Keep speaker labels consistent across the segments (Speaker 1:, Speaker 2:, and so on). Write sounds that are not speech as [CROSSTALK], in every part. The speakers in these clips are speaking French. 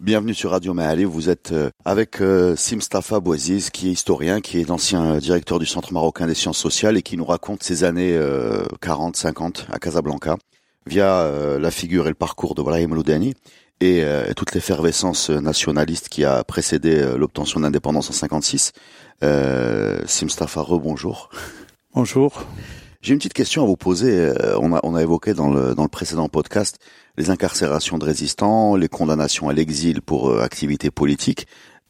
Speaker 1: Bienvenue sur Radio Mahalé. Vous êtes euh, avec euh, Simstafa Bouaziz, qui est historien, qui est ancien euh, directeur du Centre marocain des sciences sociales et qui nous raconte ses années 40, 50 à Casablanca via la figure et le parcours de Brahim Loudani et toute l'effervescence nationaliste qui a précédé l'obtention d'indépendance en 56. Simstafa, rebonjour.
Speaker 2: Bonjour.
Speaker 1: J'ai une petite question à vous poser. On a, on a évoqué dans le, dans le précédent podcast les incarcérations de résistants, les condamnations à l'exil pour euh, activité politique.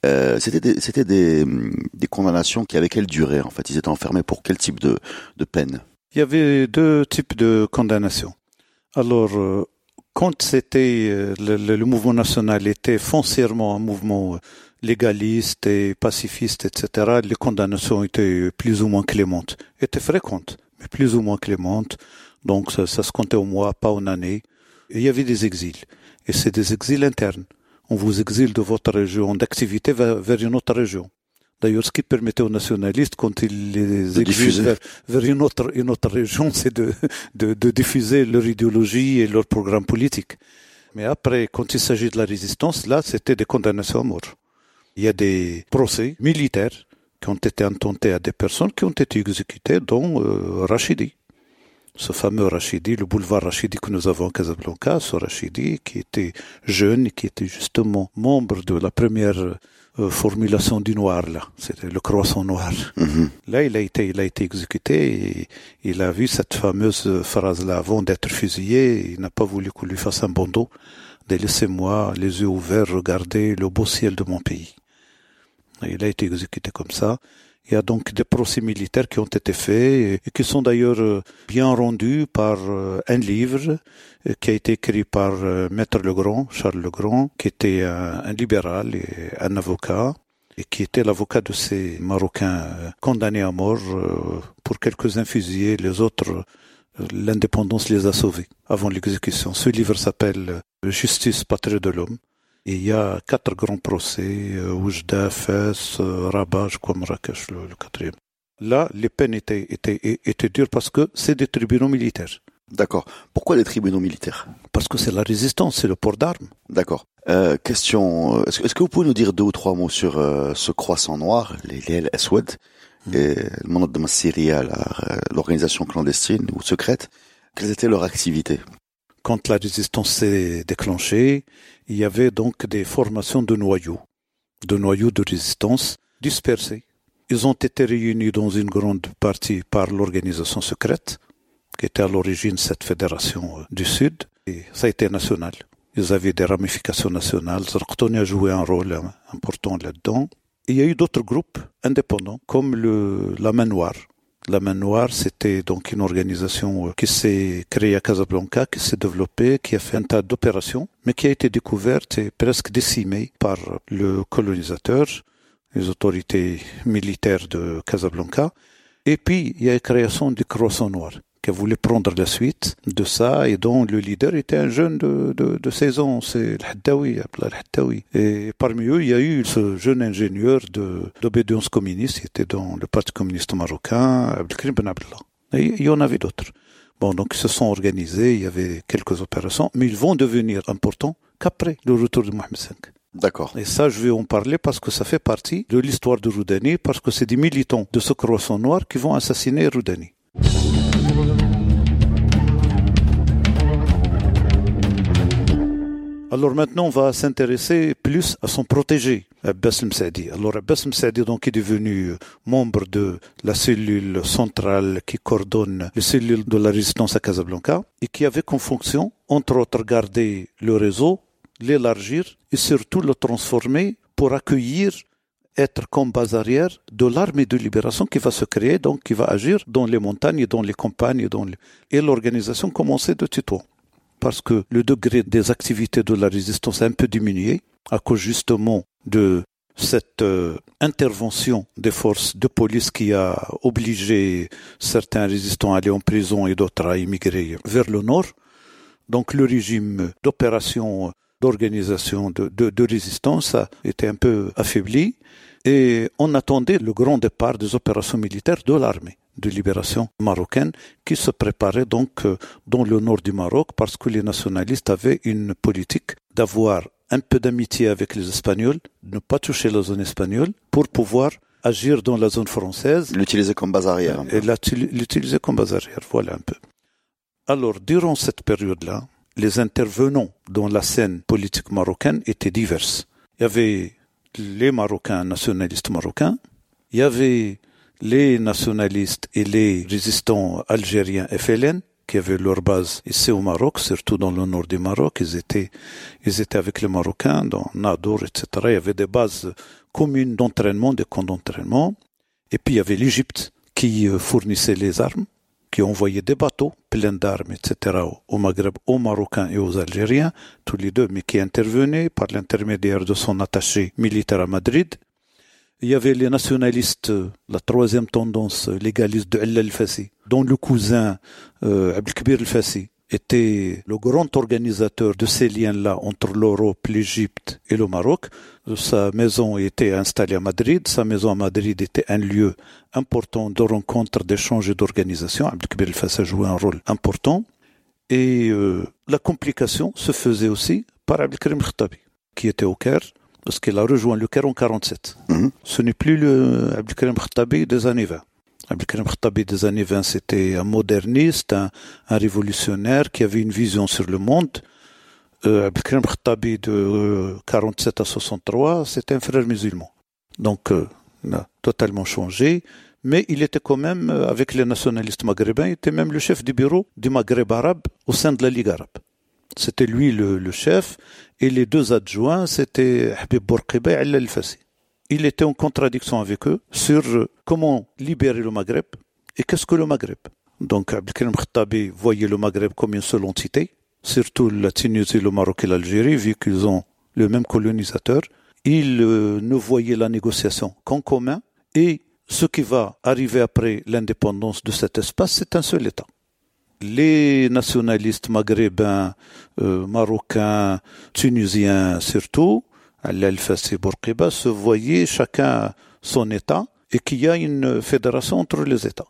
Speaker 1: Euh, c'était des, des, des, condamnations qui avaient quelle durée en fait Ils étaient enfermés pour quel type de, de peine?
Speaker 2: Il y avait deux types de condamnations. Alors, euh, quand c'était euh, le, le, mouvement national était foncièrement un mouvement légaliste et pacifiste, etc., les condamnations étaient plus ou moins clémentes, étaient fréquentes, mais plus ou moins clémentes. Donc ça, ça se comptait au mois, pas en année il y avait des exils. Et c'est des exils internes. On vous exile de votre région d'activité vers, une autre région. D'ailleurs, ce qui permettait aux nationalistes, quand ils les exilent vers, vers, une, autre, une autre région, [LAUGHS] c'est de, de, de, diffuser leur idéologie et leur programme politique. Mais après, quand il s'agit de la résistance, là, c'était des condamnations à mort. Il y a des procès militaires qui ont été intentés à des personnes qui ont été exécutées, dont euh, Rachidi ce fameux Rachidi, le boulevard Rachidi que nous avons à Casablanca, ce Rachidi qui était jeune, qui était justement membre de la première euh, formulation du noir, là. C'était le croissant noir. Mhm. Là, il a été, il a été exécuté et il a vu cette fameuse phrase-là avant d'être fusillé. Il n'a pas voulu qu'on lui fasse un bandeau. Laissez-moi les yeux ouverts regarder le beau ciel de mon pays. Il a été exécuté comme ça. Il y a donc des procès militaires qui ont été faits et qui sont d'ailleurs euh, bien rendus par euh, un livre euh, qui a été écrit par Maître Legrand, Charles Legrand, qui était un, libéral et un avocat et qui était l'avocat de ces Marocains condamnés à mort pour quelques-uns fusillés, les autres l'indépendance les a sauvés avant l'exécution. Ce livre s'appelle Justice, patrie de l'homme il y a quatre grands procès, euh, Oujda, Fès, euh, Rabat, je crois Marrakech, le, le, quatrième. Là, les peines étaient, étaient, étaient dures parce que c'est des tribunaux militaires.
Speaker 1: D'accord. Pourquoi des tribunaux militaires?
Speaker 2: Parce que c'est la résistance, c'est le port d'armes.
Speaker 1: D'accord. Euh, question, euh, est-ce, que vous pouvez nous dire deux ou trois mots sur euh, ce croissant noir, les, les Aswad, mm. et le Monad de Massyria, l'organisation clandestine ou secrète? Quelles étaient leurs activités?
Speaker 2: Quand la résistance s'est déclenchée, il y avait donc des formations de noyaux, de noyaux de résistance dispersés. Ils ont été réunis dans une grande partie par l'organisation secrète, qui était à l'origine cette fédération euh, du Sud, et ça a été national. Ils avaient des ramifications nationales. Zarqtoni a joué un rôle hein, important là-dedans. Il y a eu d'autres groupes indépendants, comme le, la Main Noire, la Main Noire, c'était donc une organisation euh, qui s'est créée à Casablanca, qui s'est développée, qui a fait un tas d'opérations, mais qui a été découverte et presque décimée par le colonisateur, les autorités militaires de Casablanca. Et puis, il y a la création du Croissant Noir qui voulait prendre la suite de ça et dont le leader était un jeune de, de, de 16 ans, c'est Al-Haddawi. Et parmi eux, il y a eu ce jeune ingénieur de d'obédience communiste, qui était dans le Parti communiste marocain, Abdelkrim Ben Abdallah. Et il y en avait d'autres. Bon, donc ils se sont organisés, il y avait quelques opérations, mais ils vont devenir importants qu'après le retour de Mohamed V.
Speaker 1: D'accord.
Speaker 2: Et ça, je vais en parler parce que ça fait partie de l'histoire de Roudani, parce que c'est des militants de ce croissant noir qui vont assassiner Roudani. Alors maintenant, on va s'intéresser plus à son protégé, Abbas Msadi. Alors Abbas Msadi donc est devenu membre de la cellule centrale qui coordonne les cellules de la résistance à Casablanca et qui avait comme fonction, entre autres, garder le réseau, l'élargir et surtout le transformer pour accueillir être comme base arrière de l'armée de libération qui va se créer, donc qui va agir dans les montagnes, dans les campagnes, dans les... et l'organisation commençait de tuto. Parce que le degré des activités de la résistance a un peu diminué, à cause justement de cette euh, intervention des forces de police qui a obligé certains résistants à aller en prison et d'autres à immigrer vers le nord. Donc le régime d'opération, d'organisation, de, de, résistance a été un peu affaibli et on attendait le grand départ des opérations militaires de l'armée de libération marocaine qui se préparait donc euh, dans le nord du Maroc parce que les nationalistes avaient une politique d'avoir un peu d'amitié avec les Espagnols, ne pas toucher la zone espagnole pour pouvoir agir dans la zone française.
Speaker 1: L'utiliser comme base arrière.
Speaker 2: Et l'utiliser comme base arrière, voilà un peu. Alors, durant cette période-là, les intervenants dans la scène politique marocaine étaient divers. Il y avait les Marocains nationalistes marocains, il y avait les nationalistes et les résistants algériens FLN, qui avaient leur base ici au Maroc, surtout dans le nord du Maroc. Ils étaient, ils étaient avec les Marocains dans Nadour, etc. Il y avait des bases communes d'entraînement, des camps d'entraînement. Et puis il y avait l'Égypte qui euh, fournissait les armes, qui envoyait des bateaux pleins d'armes, etc. au Maghreb, aux Marocains et aux Algériens, tous les deux, mais qui intervenaient par l'intermédiaire de son attaché militaire à Madrid. Il y avait les nationalistes, la troisième tendance légaliste de El-Fassi, dont le cousin euh, Abdelkbir El-Fassi était le grand organisateur de ces liens-là entre l'Europe, l'Égypte et le Maroc. Sa maison était installée à Madrid. Sa maison à Madrid était un lieu important de rencontre, d'échange et d'organisation. Abdelkbir El-Fassi a joué un rôle important. Et euh, la complication se faisait aussi par Abdelkrim Khattabi, qui était au Caire parce qu'il a rejoint le Caire en 47. Mhm. Ce n'est plus le Abdelkrim Khattabi des années 20. Abdelkrim Khattabi des années 20, c'était un moderniste, un, révolutionnaire qui avait une vision sur le monde. Euh, Abdelkrim Khattabi de 47 euh, à 63, c'était un frère musulman. Donc, euh, il a totalement changé. Mais il était quand même, euh, avec les nationalistes maghrébins, il était même le chef du bureau du Maghreb arabe au sein de la Ligue arabe. C'était lui le, chef, et les deux adjoints, c'était Habib Bourqiba et al Fassi. Il était en contradiction avec eux sur comment libérer le Maghreb et qu'est-ce que le Maghreb. Donc Abdelkrim Khattabi voyait le Maghreb comme une seule entité, surtout la Tunisie, le Maroc et l'Algérie, vu qu'ils ont le même colonisateur. Il euh, ne voyait la négociation qu'en commun et ce qui va arriver après l'indépendance de cet espace, c'est un seul État les nationalistes maghrébins, euh, marocains, tunisiens surtout, l'Al-Fassi Bourqiba, se voyaient chacun son État et qu'il y a une fédération entre les États.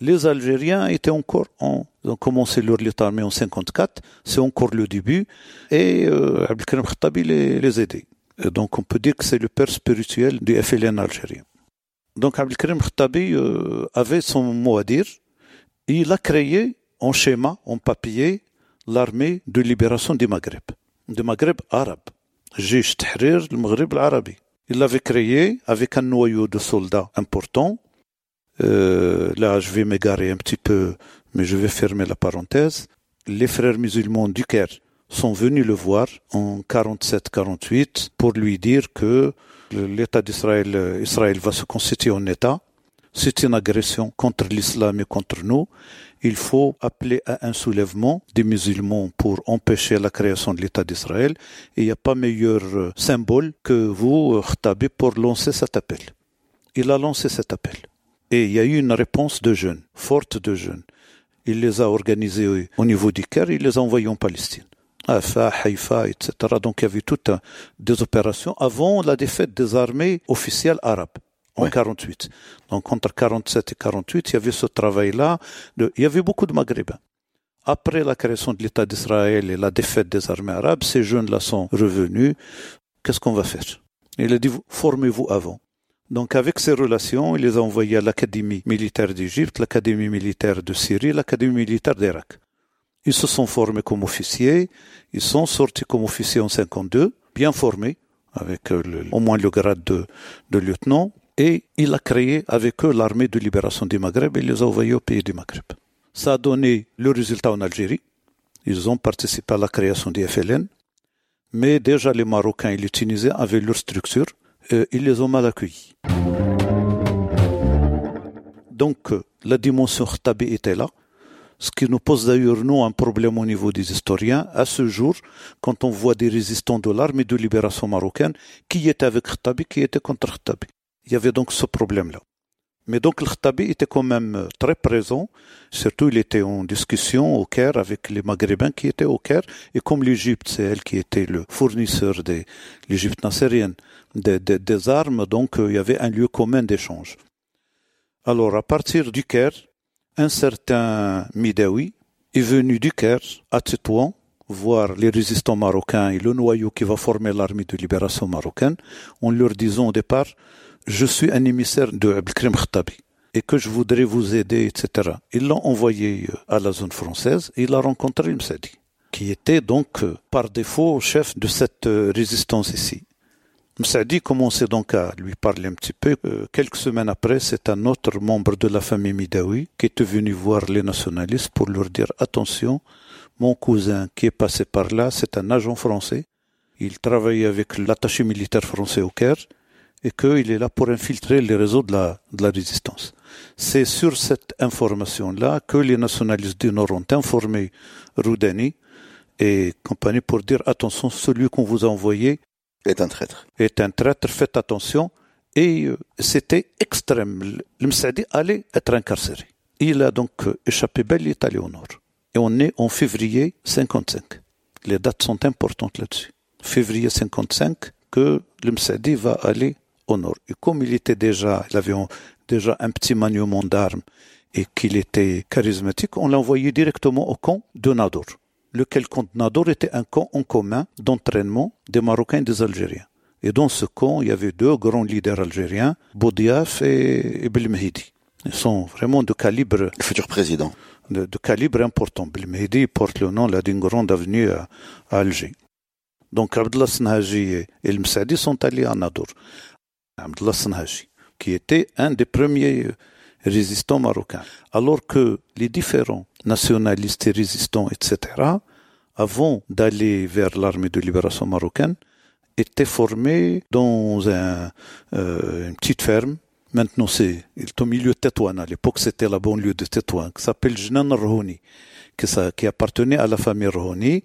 Speaker 2: Les Algériens étaient encore en, ont commencé leur lutte armée en 54, c'est encore le début, et euh, Abdelkrim Khattabi les, les aidait. donc on peut dire que c'est le père spirituel du FLN algérien. Donc Abdelkrim Khattabi euh, avait son mot à dire, il a créé en schéma, en papier, l'armée de libération du Maghreb, du Maghreb arabe. Jish Tahrir, le Maghreb arabe. Il l'avait créé avec un noyau de soldats important. Euh, là, je vais m'égarer un petit peu, mais je vais fermer la parenthèse. Les frères musulmans du Caire sont venus le voir en 47-48 pour lui dire que l'État d'Israël Israël va se constituer en État. C'est une agression contre l'islam et contre nous il faut appeler à un soulèvement des musulmans pour empêcher la création de l'État d'Israël. Il n'y a pas meilleur euh, symbole que vous, euh, Khtabi, pour lancer cet appel. Il a lancé cet appel. Et il y a eu une réponse de jeunes, forte de jeunes. Il les a organisés au niveau du Caire, il les a envoyés en Palestine. Afa, Haïfa, etc. Donc il y avait toutes des opérations avant la défaite des armées officielles arabes en 48. Donc entre 47 et 48, il y avait ce travail-là. Il y avait beaucoup de Maghrébins. Après la création de l'État d'Israël et la défaite des armées arabes, ces jeunes-là sont revenus. Qu'est-ce qu'on va faire? Il a dit, formez-vous avant. Donc avec ces relations, il les a envoyés à l'Académie militaire d'Égypte, l'Académie militaire de Syrie, l'Académie militaire d'Irak. Ils se sont formés comme officiers, ils sont sortis comme officiers en 52, bien formés, avec euh, au moins le grade de, de lieutenant, et il a créé avec eux l'armée de libération du Maghreb et les a envoyés au pays du Maghreb. Ça a donné le résultat en Algérie. Ils ont participé à la création du FLN, mais déjà les Marocains et les Tunisiens avaient leur structure ils les ont mal accueillis. Donc la dimension Khtabi était là. Ce qui nous pose d'ailleurs, nous, un problème au niveau des historiens, à ce jour, quand on voit des résistants de l'armée de libération marocaine qui étaient avec Khattabi, qui étaient contre Khattabi. Il y avait donc ce problème-là. Mais donc le Khattabi était quand même très présent, surtout il était en discussion au Caire avec les Maghrébins qui étaient au Caire, et comme l'Égypte, c'est elle qui était le fournisseur de l'Égypte nassérienne des, des, armes, donc euh, il y avait un lieu commun d'échange. Alors à partir du Caire, un certain Midawi est venu du Caire à Tétouan voir les résistants marocains et le noyau qui va former l'armée de libération marocaine en leur disant au départ je suis un émissaire de Abdelkrim Khattabi et que je voudrais vous aider, etc. Ils l'ont envoyé euh, à la zone française et il a rencontré Msadi, qui était donc euh, par défaut chef de cette euh, résistance ici. Msadi commençait donc à lui parler un petit peu. Quelques semaines après, c'est un autre membre de la famille Midawi qui était venu voir les nationalistes pour leur dire attention, mon cousin qui est passé par là, c'est un agent français. Il travaillait avec l'attaché militaire français au Caire et qu'il est là pour infiltrer les réseaux de la, de la résistance. C'est sur cette information-là que les nationalistes du Nord ont informé Roudani et compagnie pour dire attention, celui qu'on vous a envoyé
Speaker 1: est un traître.
Speaker 2: Est un traître, faites attention. Et euh, c'était extrême. Le Msadi allait être incarcéré. Il a donc euh, échappé belle, allé au Nord. Et on est en février 55. Les dates sont importantes là-dessus. Février 55, que le Msadi va aller au nord. Et comme il était déjà, il avait déjà un petit maniement d'armes et qu'il était charismatique, on l'a envoyé directement au camp de Nador. Lequel camp de Nador était un camp en commun d'entraînement des Marocains et des Algériens. Et dans ce camp, il y avait deux grands leaders algériens, Boudiaf et, Belmehidi. Ils sont vraiment de calibre.
Speaker 1: Le futur président.
Speaker 2: De, calibre important. Belmehidi porte le nom d'une grande avenue à, Alger. Donc Abdullah Snhaji et El Msadi sont allés à Nador. Qui était un des premiers résistants marocains. Alors que les différents nationalistes et résistants, etc., avant d'aller vers l'armée de libération marocaine, étaient formés dans euh, une petite ferme. Maintenant, c'est au milieu de Tétouan. À l'époque, c'était la banlieue de Tétouan, qui s'appelle Jnan Rohoni qui appartenait à la famille Rouhani.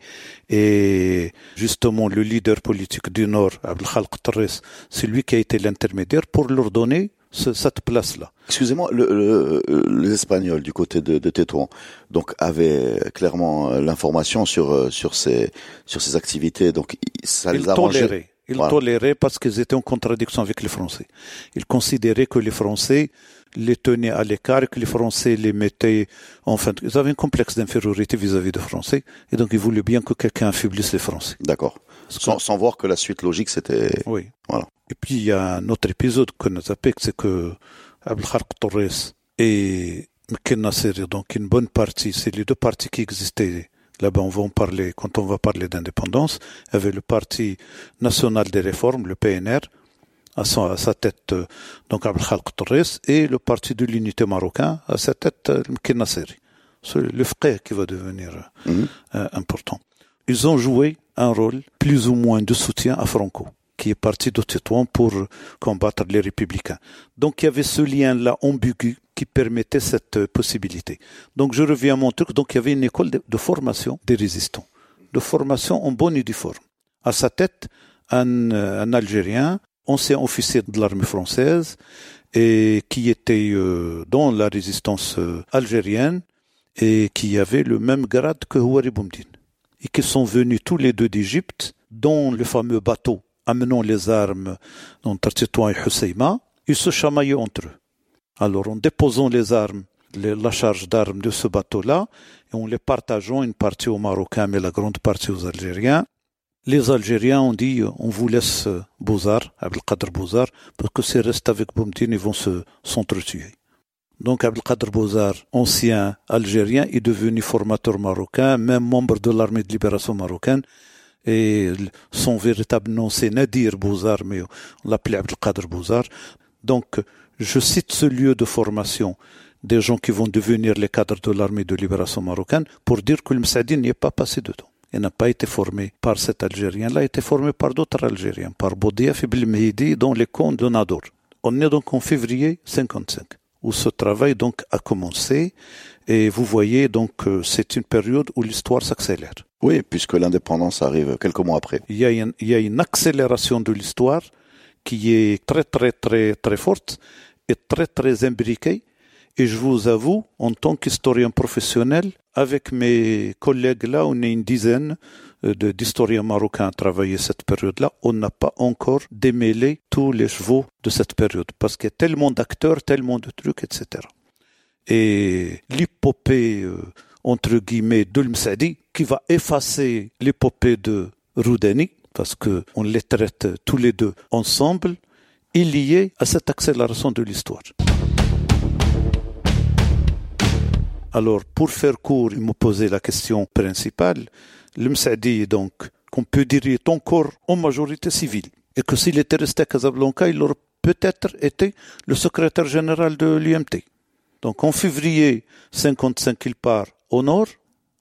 Speaker 2: Et justement, le leader politique du Nord, Abdelkhalq Torres, c'est lui qui a été l'intermédiaire pour leur donner cette place-là.
Speaker 1: Excusez-moi, le, les Espagnols du côté de, de Tétouan, donc avaient clairement l'information sur sur ces sur ces activités, donc ça les arrangeait.
Speaker 2: Ils toléraient parce qu'ils étaient en contradiction avec les Français. Ils considéraient que les Français les tenaient à l'écart, que les Français les mettaient, enfin, ils avaient un complexe d'infériorité vis-à-vis des Français, et donc ils voulaient bien que quelqu'un affaiblisse les Français.
Speaker 1: D'accord. Sans, sans, voir que la suite logique, c'était...
Speaker 2: Oui. Voilà. Et puis, il y a un autre épisode que nous appelons, c'est que Abdelkhark Torres et Mken Nasser, donc une bonne partie, c'est les deux partis qui existaient Là-bas, on va en parler, quand on va parler d'indépendance, il y avait le Parti national des réformes, le PNR, à, sa tête, euh, donc Abdel Torres, et le Parti de l'unité marocain, à sa tête, euh, Mkin C'est le frère qui va devenir euh, mhm. important. Ils ont joué un rôle plus ou moins de soutien à Franco est parti de Tétouan pour combattre les républicains. Donc il y avait ce lien-là ambigu qui permettait cette possibilité. Donc je reviens à mon truc. Donc il y avait une école de, formation des résistants, de formation en bonne uniforme. À sa tête, un, un Algérien, ancien officier de l'armée française, et qui était euh, dans la résistance euh, algérienne et qui avait le même grade que Houari Boumdine. Et qui sont venus tous les deux d'Égypte dans le fameux bateau amenant les armes dans Tartitouan et Husseima, ils se chamaillaient entre eux. Alors, en déposant les armes, la charge d'armes de ce bateau-là, et en les partageant une partie aux Marocains, mais la grande partie aux Algériens, les Algériens ont dit on vous laisse Bouzar, Abdelkader Bouzar, parce que s'ils restent avec Boumtine, ils vont se s'entretuer. Donc Abdelkader Bouzar, ancien Algérien, est devenu formateur marocain, même membre de l'armée de libération marocaine, et son véritable nom c'est Nadir Bouzar, mais on l'appelait Abdelkader Bouzar. Donc, je cite ce lieu de formation des gens qui vont devenir les cadres de l'armée de libération marocaine pour dire que le Msadi n'y est pas passé dedans. Il n'a pas été formé par cet Algérien, il a été formé par d'autres Algériens, par Boudiaf et dans les camps de Nador. On est donc en février 55. où ce travail donc a commencé. Et vous voyez donc c'est une période où l'histoire s'accélère.
Speaker 1: Oui, puisque l'indépendance arrive quelques mois après.
Speaker 2: Il y a une, accélération de l'histoire qui est très très très très forte et très très imbriquée. Et je vous avoue, en tant qu'historien professionnel, avec mes collègues là, on est une dizaine euh, d'historiens marocains à travailler cette période-là, on n'a pas encore démêlé tous les chevaux de cette période, parce qu'il y a tellement d'acteurs, tellement de trucs, etc. Et l'épopée, euh, entre guillemets, de l'Msadi, qui va effacer l'épopée de Roudani, parce que on les traite tous les deux ensemble, est liée à cette accélération de l'histoire. Alors, pour faire court, il me posait la question principale. Le Msadi, donc, qu'on peut dire, est encore en majorité civile. Et que s'il était resté à Casablanca, il aurait peut-être été le secrétaire général de l'UMT. Donc, en février 55, il part au nord.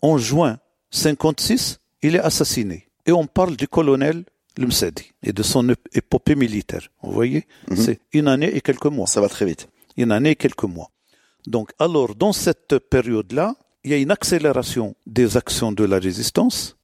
Speaker 2: En juin 56, il est assassiné. Et on parle du colonel le Msadi et de son épopée militaire. Vous voyez?
Speaker 1: Mhm.
Speaker 2: C'est une année et quelques mois.
Speaker 1: Ça va très vite.
Speaker 2: Une année et quelques mois. Donc, alors, dans cette période-là, il y a une accélération des actions de la résistance.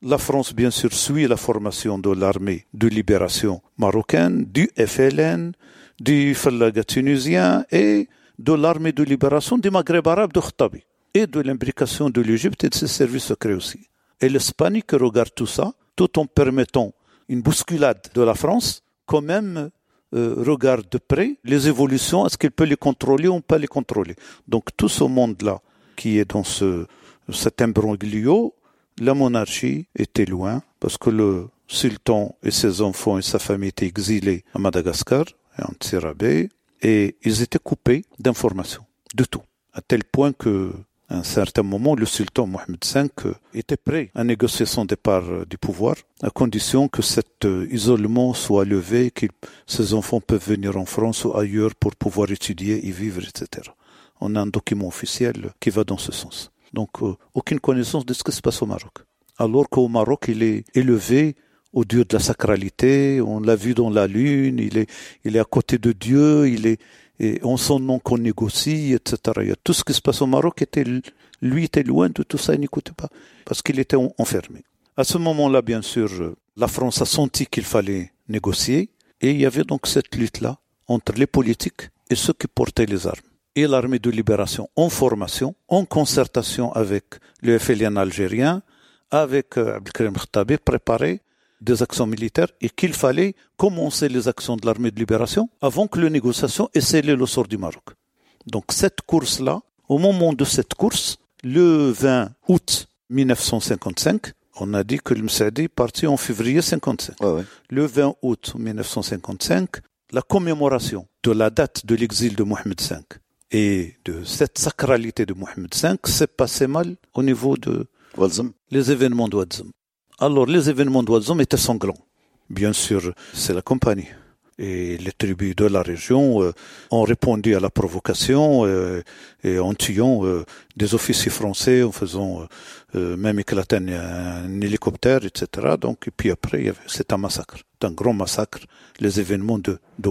Speaker 2: La France, bien sûr, suit la formation de l'armée de libération marocaine, du FLN, du Fallaga tunisien et de l'armée de libération du Maghreb arabe de Khattabi et de l'imbrication de l'Égypte et de ses services secrets aussi. Et l'Espagne qui regarde tout ça, tout en permettant une bousculade de la France, quand même euh, regarde de près les évolutions, est-ce qu'elle peut les contrôler ou pas les contrôler. Donc tout ce monde-là qui est dans ce, cet imbroglio, la monarchie était loin parce que le sultan et ses enfants et sa famille étaient exilés à Madagascar et en Tsirabé et ils étaient coupés d'informations, de tout, à tel point que à un certain moment, le sultan Mohamed V euh, était prêt à négocier son départ euh, du pouvoir, à condition que cet euh, isolement soit levé, que ses enfants peuvent venir en France ou ailleurs pour pouvoir étudier, y vivre, etc. On a un document officiel qui va dans ce sens. Donc, aucune connaissance de ce qui se passe au Maroc. Alors qu'au Maroc, il est élevé au Dieu de la sacralité, on l'a vu dans la lune, il est, il est à côté de Dieu, il est, et en son nom qu'on négocie, etc. Tout ce qui se passe au Maroc était, lui était loin de tout ça, il n'écoutait pas, parce qu'il était en- enfermé. À ce moment-là, bien sûr, la France a senti qu'il fallait négocier, et il y avait donc cette lutte-là entre les politiques et ceux qui portaient les armes. Et l'armée de libération en formation, en concertation avec le FLN algérien, avec euh, Abdelkrim Khattabi, préparait des actions militaires et qu'il fallait commencer les actions de l'armée de libération avant que les négociations aient scellé le sort du Maroc. Donc cette course-là, au moment de cette course, le 20 août 1955, on a dit que le Msadi est parti en février 55.
Speaker 1: Ouais, ouais.
Speaker 2: Le 20 août 1955, la commémoration de la date de l'exil de Mohamed V et de cette sacralité de Mohamed V s'est passé mal au niveau de les événements d'Ouadzem. Alors, les événements d'Ouadzem étaient sanglants. Bien sûr, c'est la compagnie. Et les tribus de la région euh, ont répondu à la provocation euh, et en tuant euh, des officiers français, en faisant euh, euh, même éclater un, hélicoptère, etc. Donc, et puis après, c'est un massacre. Un grand massacre, les événements de, de.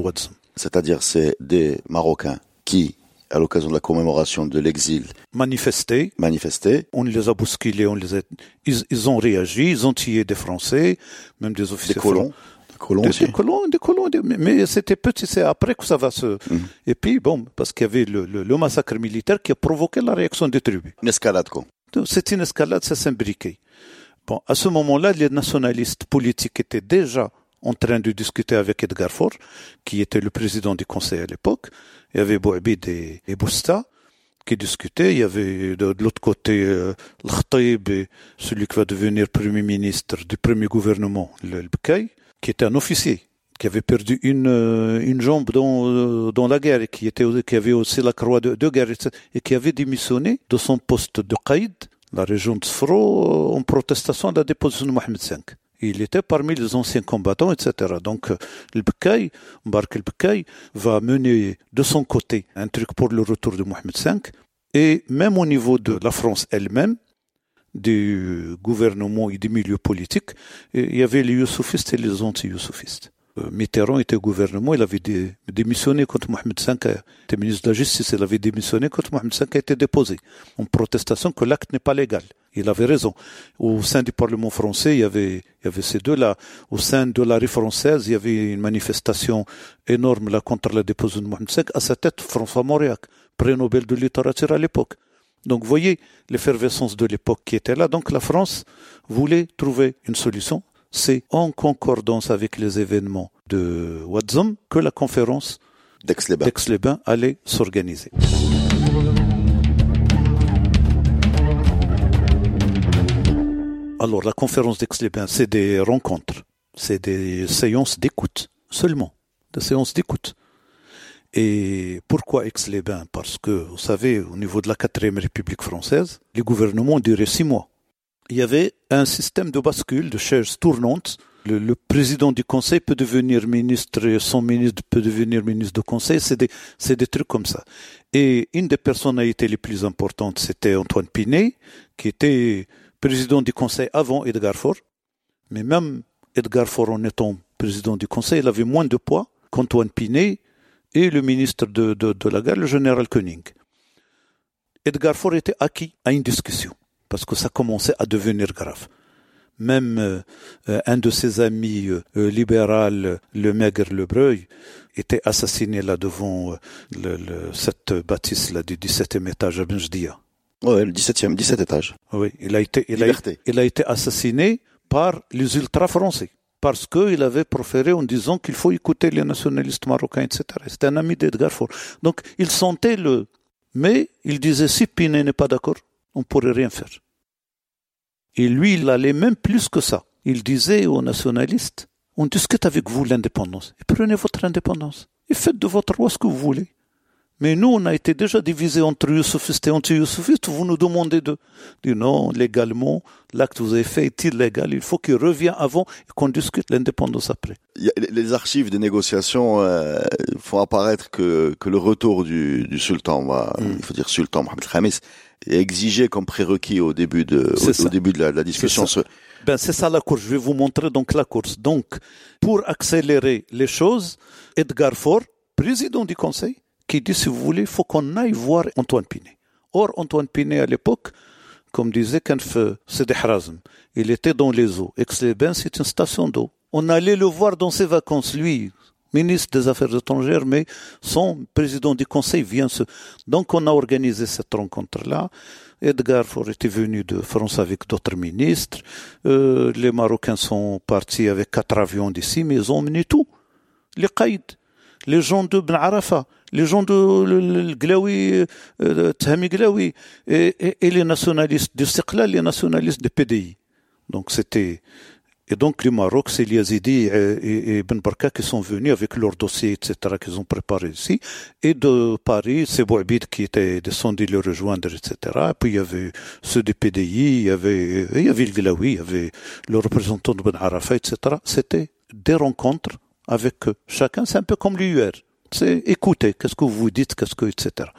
Speaker 1: C'est-à-dire, c'est des Marocains qui, à l'occasion de la commémoration de l'exil,
Speaker 2: Manifestés,
Speaker 1: manifestaient.
Speaker 2: on les a bousculés, on les a, ils, ils ont réagi, ils ont tué des Français, même des
Speaker 1: Des
Speaker 2: officiers
Speaker 1: colons. Des colons
Speaker 2: Des,
Speaker 1: aussi.
Speaker 2: des colons, des colons, des- mais, c'était petit, c'est après que ça va se.
Speaker 1: Mhm.
Speaker 2: Et puis, bon, parce qu'il y avait le, le, le massacre militaire qui a provoqué la réaction des tribus.
Speaker 1: Une escalade, quoi.
Speaker 2: C'est une escalade, ça s'imbriquait. Bon, à ce moment-là, les nationalistes politiques étaient déjà en train de discuter avec Edgar Faure, qui était le président du conseil à l'époque. Il y avait Bouabid et, et Bousta qui discutaient. Il y avait de, l'autre côté euh, celui qui va devenir premier ministre du premier gouvernement, le, le qui était un officier qui avait perdu une, euh, jambe dans, euh, dans la guerre et qui, avait aussi la croix de, de guerre et qui avait démissionné de son poste de Qaïd, la région de Sfro, en protestation de la déposition de Mohamed V. Il était parmi les anciens combattants, etc. Donc, le Bkay, Mbark el Bkay, va mener de son côté un truc pour le retour de Mohamed V. Et même au niveau de la France elle-même, du gouvernement et des milieux politiques, il y avait les youssoufistes et les anti-youssoufistes. Euh, Mitterrand était au gouvernement, il avait démissionné contre Mohamed V, était ministre de la Justice, il avait démissionné quand Mohamed V a été déposé, en protestation que l'acte n'est pas légal. Il avait raison. Au sein du Parlement français, il y avait, il y avait ces deux-là. Au sein de la rue française, il y avait une manifestation énorme là contre la déposition de Mohamed V. À sa tête, François Mauriac, prix Nobel de littérature à l'époque. Donc, vous voyez l'effervescence de l'époque qui était là. Donc, la France voulait trouver une solution c'est en concordance avec les événements de Wadzam que la conférence d'Aix-les-Bains allait s'organiser. Alors, la conférence d'Aix-les-Bains, c'est des rencontres, c'est des séances d'écoute seulement, des séances d'écoute. Et pourquoi Aix-les-Bains? Parce que, vous savez, au niveau de la quatrième République française, les gouvernements duraient six mois il y avait un système de bascule, de chaises tournantes. Le, président du conseil peut devenir ministre son ministre peut devenir ministre du conseil. C'est des, trucs comme ça. Et une des personnalités les plus importantes, c'était Antoine Pinet, qui était président du conseil avant Edgar Faure. Mais même Edgar Faure, en étant président du conseil, il avait moins de poids qu'Antoine Pinet et le ministre de, de, de la guerre, le général Koenig. Edgar Faure était acquis à une discussion parce que ça commençait à devenir grave. Même euh, euh, un de ses amis euh, libéral, le Maigre Lebreuil, était assassiné là devant le, cette bâtisse là du 17e étage à Benjdia.
Speaker 1: Oui, le 17e, 17 étage.
Speaker 2: Oui, il a été, il a, il a été assassiné par les ultras français parce qu'il avait proféré en disant qu'il faut écouter les nationalistes marocains, etc. C'était un ami d'Edgar Faure. Donc, il sentait le... Mais il disait, si Pinet n'est pas d'accord, on ne pourrait rien faire. Et lui, il allait même plus que ça. Il disait aux nationalistes, on discute avec vous l'indépendance. Et prenez votre indépendance. Et faites de votre roi ce que vous voulez. Mais nous, on a été déjà divisés entre youssoufistes et anti-youssoufistes. Vous nous demandez de dire non, légalement, l'acte que vous avez fait est illégal. Il faut qu'il revienne avant et qu'on discute l'indépendance après.
Speaker 1: Les archives des négociations euh, font apparaître que, que le retour du, du sultan, hmm. il faut dire sultan Mohamed Khamis, est exigé comme prérequis au début de, au, début de la, discussion.
Speaker 2: Ben, c'est ça la course. Je vais vous montrer donc la course. Donc, pour accélérer les choses, Edgar Faure, président du conseil, qui dit, si vous voulez, il faut qu'on aille voir Antoine Pinet. Or, Antoine Pinet, à l'époque, comme disait Kanf Sidi Harazm, il était dans les eaux. Aix-les-Bains, c'est une station d'eau. On allait le voir dans ses vacances, lui, ministre des Affaires étrangères, mais son président du Conseil vient se... Donc on a organisé cette rencontre-là. Edgar Faure était venu de France avec d'autres ministres. Euh, les Marocains sont partis avec quatre avions d'ici, mais ils ont mené tout. Les Qaïd, les gens de Ben Arafa, les gens de Glaoui, euh, Glaoui, et, les nationalistes de Siqlal, les nationalistes de PDI. Donc c'était et donc le Maroc, c'est les Yazidis et, Ben Barka qui sont venus avec leurs dossiers, etc., qu'ils ont préparés ici. Et de Paris, c'est Bouabid qui était descendu les rejoindre, etc. Et puis il y avait ceux du PDI, il y avait, il y avait le Glaoui, il y avait le représentant de Ben Arafat, etc. C'était des rencontres avec chacun. C'est un peu comme l'UR c'est écouter, qu'est-ce que vous dites, qu'est-ce que, etc.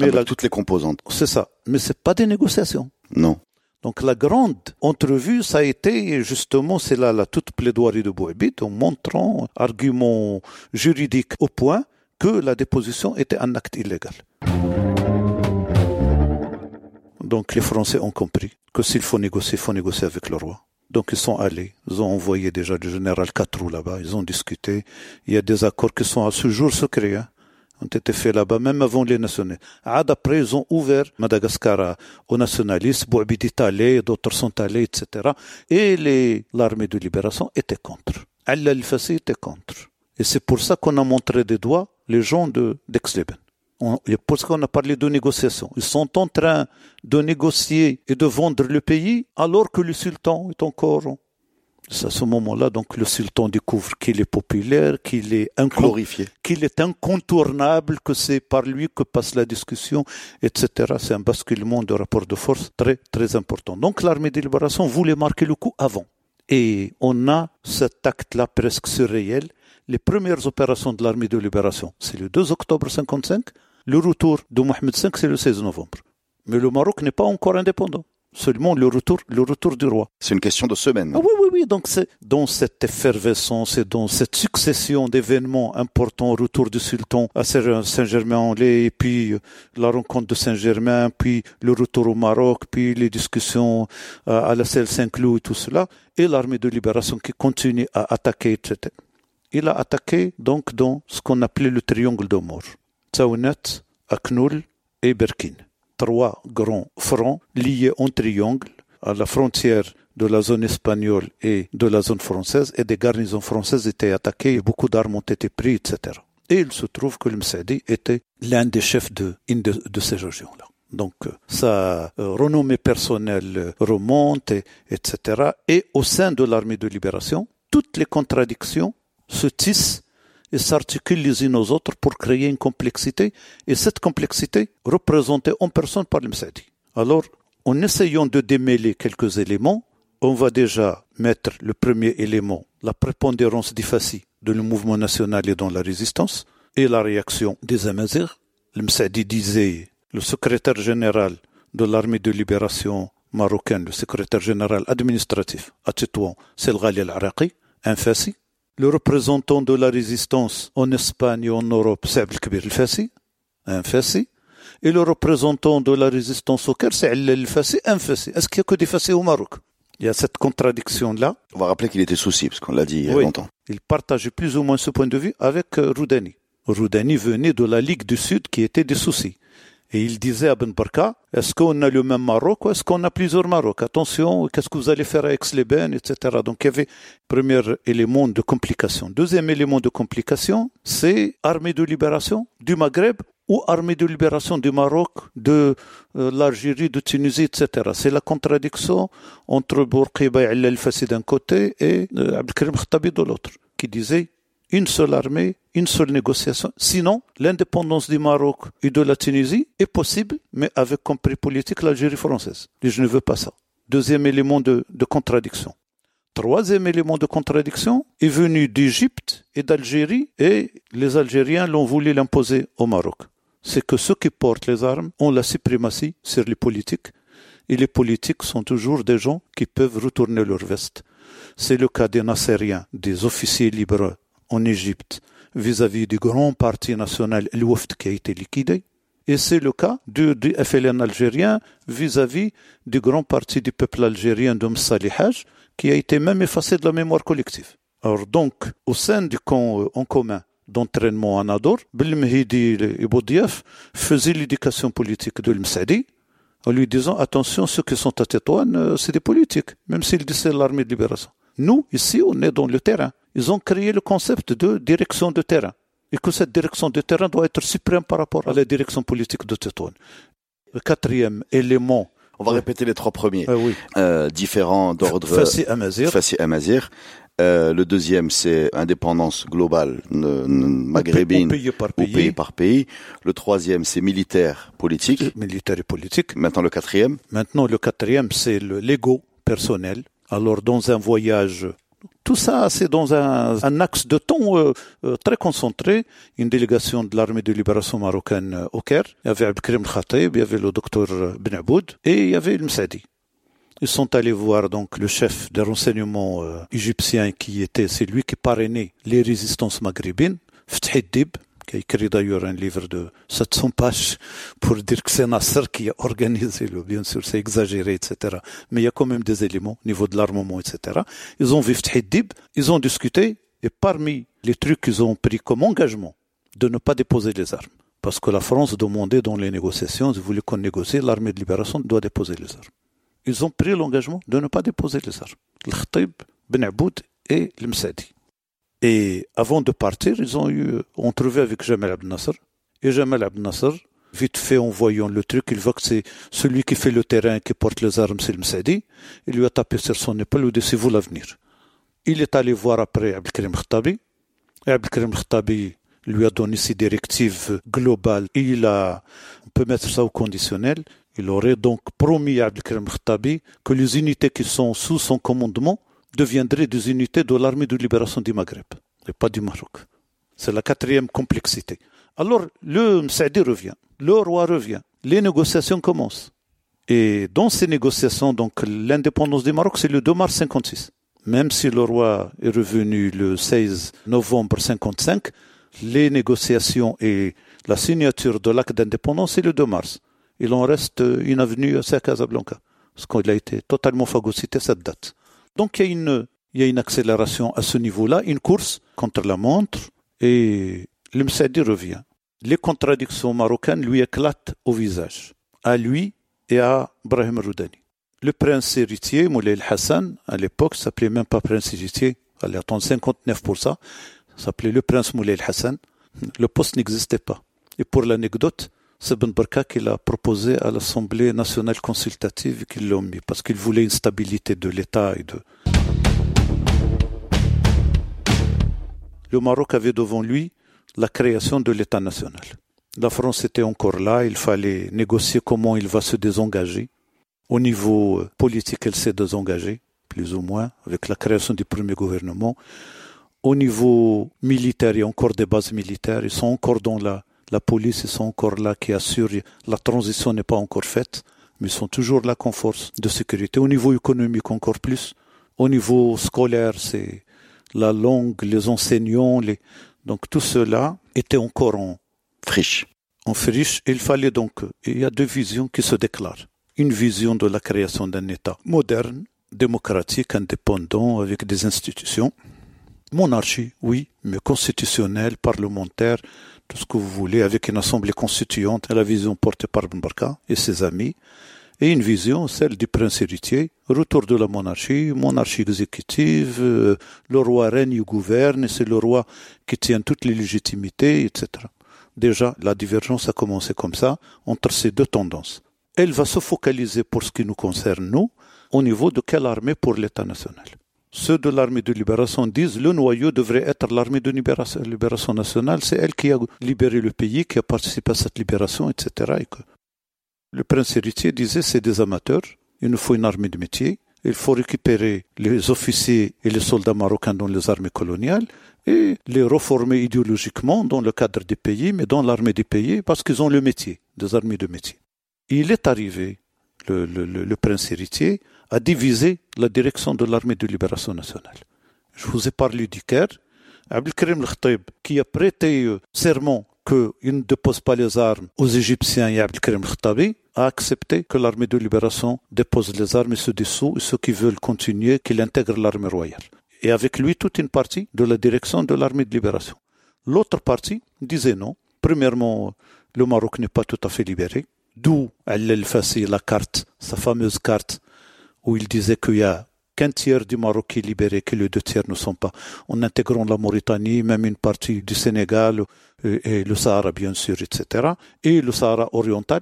Speaker 1: Mais là, toutes les composantes.
Speaker 2: C'est ça. Mais c'est pas des négociations.
Speaker 1: Non.
Speaker 2: Donc la grande entrevue, ça a été justement, c'est là la toute plaidoirie de Bouébit, en montrant, argument juridique au point, que la déposition était un acte illégal. Donc les Français ont compris que s'il faut négocier, il faut négocier avec le roi. Donc ils sont allés, ils ont envoyé déjà le général Catrou là-bas, ils ont discuté. Il y a des accords qui sont à ce jour secrets, hein, ont été faits là-bas, même avant les nationalistes. Après, ils ont ouvert Madagascar aux nationalistes, Bouabid est allé, d'autres sont allés, etc. Et l'armée de libération était contre. Al-Fassi était contre. Et c'est pour ça qu'on a montré des doigts les gens de d'Aix-les-Bains parce qu'on a parlé de négociation. Ils sont en train de négocier et de vendre le pays alors que le sultan est encore. C'est à ce moment-là, donc, le sultan découvre qu'il est populaire, qu'il est
Speaker 1: glorifié,
Speaker 2: qu'il est incontournable, que c'est par lui que passe la discussion, etc. C'est un basculement de rapport de force très, très important. Donc, l'armée de libération voulait marquer le coup avant. Et on a cet acte-là presque surréel. Les premières opérations de l'armée de libération, c'est le 2 octobre 55, le retour de Mohamed V, c'est le 16 novembre. Mais le Maroc n'est pas encore indépendant. seulement le retour, le retour du roi.
Speaker 1: C'est une question de semaine.
Speaker 2: Ah oui, oui, oui. Donc c'est dans cette effervescence et dans cette succession d'événements importants, retour du sultan à Saint-Germain-en-Laye, puis euh, la rencontre de Saint-Germain, puis le retour au Maroc, puis les discussions euh, à la selle Saint-Cloud et tout cela, et l'armée de libération qui continue à attaquer, etc. Il a attaqué donc dans ce qu'on appelait le triangle de mort. Tsaounet, Aknoul et Berkin trois grands fronts liés en triangle à la frontière de la zone espagnole et de la zone française, et des garnisons françaises étaient attaquées, et beaucoup d'armes ont été prises, etc. Et il se trouve que le Msadi était l'un des chefs de, de, ces régions-là. Donc sa euh, renommée personnelle remonte, etc. Et au sein de l'armée de libération, toutes les contradictions se tissent et s'articulent les unes aux autres pour créer une complexité, et cette complexité représentée en personne par le Msadi. Alors, en essayant de démêler quelques éléments, on va déjà mettre le premier élément, la prépondérance d'Ifassi de le mouvement national et dans la résistance, et la réaction des Amazirs. Le Msadi disait, le secrétaire général de l'armée de libération marocaine, le secrétaire général administratif à Tétouan, c'est le Ghali al-Araqi, un Fassi, le représentant de la résistance en Espagne et en Europe, c'est Abdelkabir el-Fassi, un Fassi, et le représentant de la résistance au Caire, c'est el-Fassi, un Fassi. Est-ce qu'il y a que des Fassi au Maroc? Il y a cette contradiction-là.
Speaker 1: On va rappeler qu'il était souci, parce qu'on l'a dit il y a longtemps.
Speaker 2: Il partageait plus ou moins ce point de vue avec euh, Roudani. Roudani venait de la Ligue du Sud qui était des soucis. Et il disait à Ben Barka, est-ce qu'on a le même Maroc ou est-ce qu'on a plusieurs Maroc? Attention, qu'est-ce que vous allez faire avec les bennes etc. Donc il y avait premier élément de complication. Deuxième élément de complication, c'est armée de libération du Maghreb ou armée de libération du Maroc, de euh, l'Algérie, de Tunisie, etc. C'est la contradiction entre Bourqiba et al-Fassi d'un côté et euh, Abdelkrim Khattabi de l'autre, qui disait une seule armée, une seule négociation. Sinon, l'indépendance du Maroc et de la Tunisie est possible, mais avec comme politique l'Algérie française. Je ne veux pas ça. Deuxième élément de, contradiction. Troisième élément de contradiction est venu d'Égypte et d'Algérie et les Algériens l'ont voulu l'imposer au Maroc. C'est que ceux qui portent les armes ont la suprématie sur les politiques et les politiques sont toujours des gens qui peuvent retourner leur veste. C'est le cas des Nassériens, des officiers libres en Égypte vis-à-vis du grand parti national El qui a été liquidé. Et c'est le cas du, FLN algérien vis-à-vis du grand parti du peuple algérien de Msalihaj qui a été même effacé de la mémoire collective. Alors donc, au sein du camp euh, en commun d'entraînement à Nador, Belmehidi et Boudiaf faisaient l'éducation politique de l'Msadi en lui disant attention, ceux qui sont à Tétouane, euh, c'est des politiques, même s'ils disent l'armée de libération. Nous, ici, on est dans le terrain ils ont créé le concept de direction de terrain. Et que cette direction de terrain doit être suprême par rapport à la direction politique de Tétouane. Le quatrième élément.
Speaker 1: On va répéter les trois premiers.
Speaker 2: Ah oui.
Speaker 1: euh, différents d'ordre.
Speaker 2: Fassi Amazir.
Speaker 1: Fassi Amazir. Euh, le deuxième, c'est indépendance globale maghrébine,
Speaker 2: pays par pays.
Speaker 1: pays par pays. Le troisième, c'est militaire, politique.
Speaker 2: Militaire et politique.
Speaker 1: Maintenant le quatrième.
Speaker 2: Maintenant le quatrième, c'est le l'ego personnel. Alors dans un voyage tout ça, c'est dans un, axe de temps euh, euh, très concentré. Une délégation de l'armée de libération marocaine euh, au Caire. Il y avait Abdelkrim Khatib, il y avait le docteur Ben Aboud et il y avait le Msadi. Ils sont allés voir donc le chef des renseignements égyptiens qui était, c'est lui qui parrainait les résistances maghrébines, Ftih Dib, qui a écrit d'ailleurs un livre de 700 pages pour dire que c'est Nasser qui a organisé le, bien sûr, c'est exagéré, etc. Mais il y a quand même des éléments au niveau de l'armement, etc. Ils ont vu Dib, ils ont discuté, et parmi les trucs qu'ils ont pris comme engagement, de ne pas déposer les armes. Parce que la France demandait dans les négociations, ils voulaient qu'on négocie, l'armée de libération doit déposer les armes. Ils ont pris l'engagement de ne pas déposer les armes. Le Ben Aboud et le. Et avant de partir, ils ont eu entrevue avec Jamal Abdel Nasser. Et Jamal Abdel Nasser, vite fait en voyant le truc, il voit que c'est celui qui fait le terrain, qui porte les armes, c'est le Msadi. Il lui a tapé sur son épaule, il dit, vous l'avenir. Il est allé voir après Abdelkrim Khattabi. Et Abdelkrim Khattabi lui a donné ses directives globales. Et il a, on peut mettre ça au conditionnel. Il aurait donc promis à Abdelkrim Khattabi que les unités qui sont sous son commandement deviendraient des unités de l'armée de libération du Maghreb, et pas du Maroc. C'est la quatrième complexité. Alors, le Msaadi revient, le roi revient, les négociations commencent. Et dans ces négociations, donc l'indépendance du Maroc, c'est le 2 mars 56. Même si le roi est revenu le 16 novembre 55, les négociations et la signature de l'acte d'indépendance, c'est le 2 mars. Il en reste une avenue à Casablanca, parce qu'il a été totalement phagocyté cette date. Donc il y a une, il y a une accélération à ce niveau-là, une course contre la montre, et le revient. Les contradictions marocaines lui éclatent au visage, à lui et à Brahim Roudani. Le prince héritier, Moulay Hassan, à l'époque, s'appelait même pas prince héritier, il allait attendre 59 pour ça, s'appelait le prince Moulay Hassan. Le poste n'existait pas. Et pour l'anecdote, c'est Ben Barka qui l'a proposé à l'Assemblée nationale consultative et qu'il l'a mis, parce qu'il voulait une stabilité de l'État et de... Le Maroc avait devant lui la création de l'État national. La France était encore là, il fallait négocier comment il va se désengager. Au niveau euh, politique, elle s'est désengagée, plus ou moins, avec la création du premier gouvernement. Au niveau militaire, il y a encore des bases militaires, ils sont encore dans la, la police, sont encore là qui assurent, la transition n'est pas encore faite, mais ils sont toujours là comme force de sécurité. Au niveau économique, encore plus. Au niveau scolaire, c'est la langue, les enseignants, donc tout cela était encore en
Speaker 1: friche.
Speaker 2: En friche, il fallait donc, il y a deux visions qui se déclarent. Une vision de la création d'un État moderne, démocratique, indépendant, avec des institutions. Monarchie, oui, mais constitutionnelle, parlementaire, tout ce que vous voulez, avec une assemblée constituante, la vision portée par Ben et ses amis et une vision, celle du prince héritier, retour de la monarchie, monarchie exécutive, euh, le roi règne et gouverne, et c'est le roi qui tient toutes les légitimités, etc. Déjà, la divergence a commencé comme ça entre ces deux tendances. Elle va se focaliser pour ce qui nous concerne, nous, au niveau de quelle armée pour l'État national. Ceux de l'armée de libération disent le noyau devrait être l'armée de libération, nationale, c'est elle qui a libéré le pays, qui a participé à cette libération, etc. Le prince héritier disait c'est des amateurs, il nous faut une armée de métier, il faut récupérer les officiers et les soldats marocains dans les armées coloniales et les reformer idéologiquement dans le cadre des pays, mais dans l'armée des pays, parce qu'ils ont le métier, des armées de métier. il est arrivé, le, prince héritier, à diviser la direction de l'armée de libération nationale. Je vous ai parlé du Caire. Abdelkrim al qui a prêté euh, serment qu'il ne dépose pas les armes aux Égyptiens et Abdelkrim al a accepté que l'armée de libération dépose les armes et se dissout, et ceux qui veulent continuer, qu'il intègre l'armée royale. Et avec lui, toute une partie de la direction de l'armée de libération. L'autre partie disait non. Premièrement, le Maroc n'est pas tout à fait libéré. D'où elle fassi la carte, sa fameuse carte, où il disait qu'il y a qu'un tiers du Maroc qui est libéré, que les deux tiers ne sont pas. En intégrant la Mauritanie, même une partie du Sénégal et le Sahara, bien sûr, etc. Et le Sahara oriental,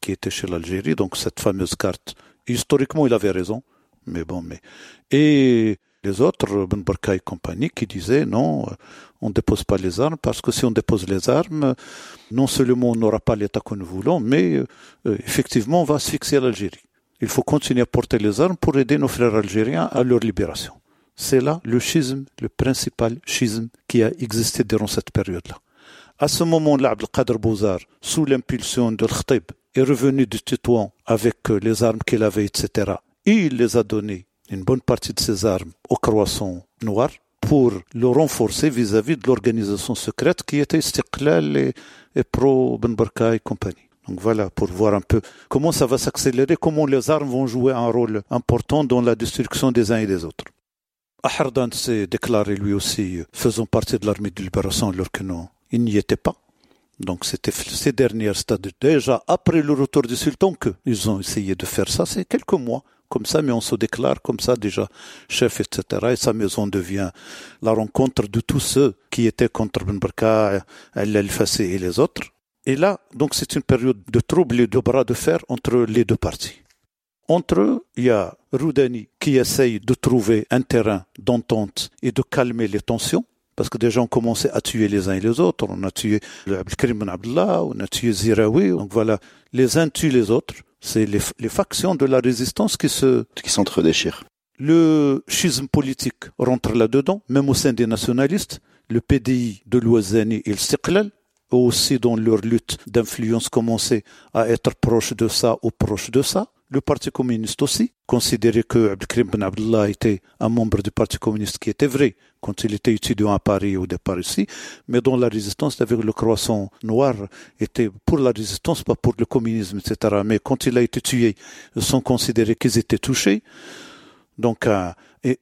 Speaker 2: qui était chez l'Algérie, donc cette fameuse carte. Historiquement, il avait raison, mais bon, mais et les autres, Ben Barka et compagnie, qui disaient non, on ne dépose pas les armes parce que si on dépose les armes, non seulement on n'aura pas l'État que nous voulons, mais euh, effectivement, on va asphyxier l'Algérie. Il faut continuer à porter les armes pour aider nos frères algériens à leur libération. C'est là le schisme, le principal schisme qui a existé durant cette période-là. À ce moment-là, Abdelkader Bouzar, sous l'impulsion de Khtib, est revenu de Tétouan avec euh, les armes qu'il avait, etc. Et il les a données, une bonne partie de ces armes, au croissant noir pour le renforcer vis-à-vis de l'organisation secrète qui était Istiqlal et, pro Ben Barka et compagnie. Donc voilà, pour voir un peu comment ça va s'accélérer, comment les armes vont jouer un rôle important dans la destruction des uns et des autres. Ahardan s'est déclaré lui aussi faisant partie de l'armée de libération alors que non, il n'y était pas. Donc c'était ces derniers stades. Déjà après le retour du sultan qu'ils ont essayé de faire ça, c'est quelques mois comme ça, mais on se déclare comme ça déjà chef, etc. Et sa maison devient la rencontre de tous ceux qui étaient contre Ben Barka, El-Fassé et les autres. Et là, donc c'est une période de trouble et de bras de fer entre les deux parties. Entre eux, il y a Roudani qui essaye de trouver un terrain d'entente et de calmer les tensions, parce que déjà on commençait à tuer les uns et les autres. On a tué Abdelkrim Ben Abdullah, on a tué Ziraoui, donc voilà, les uns tuent les autres. C'est les, factions de la résistance qui se...
Speaker 1: qui s'entredéchirent.
Speaker 2: Le schisme politique rentre là-dedans, même au sein des nationalistes. Le PDI de l'Ouazani et le Aussi dans leur lutte d'influence commençaient à être proches de ça ou proches de ça. le Parti communiste aussi, considérait que Abdelkrim Ben Abdullah était un membre du Parti communiste qui était vrai quand il était étudiant à Paris au départ ici, mais dont la résistance avec le croissant noir était pour la résistance, pas pour le communisme, etc. Mais quand il a été tué, ils sont considérés qu'ils étaient touchés. Donc, euh,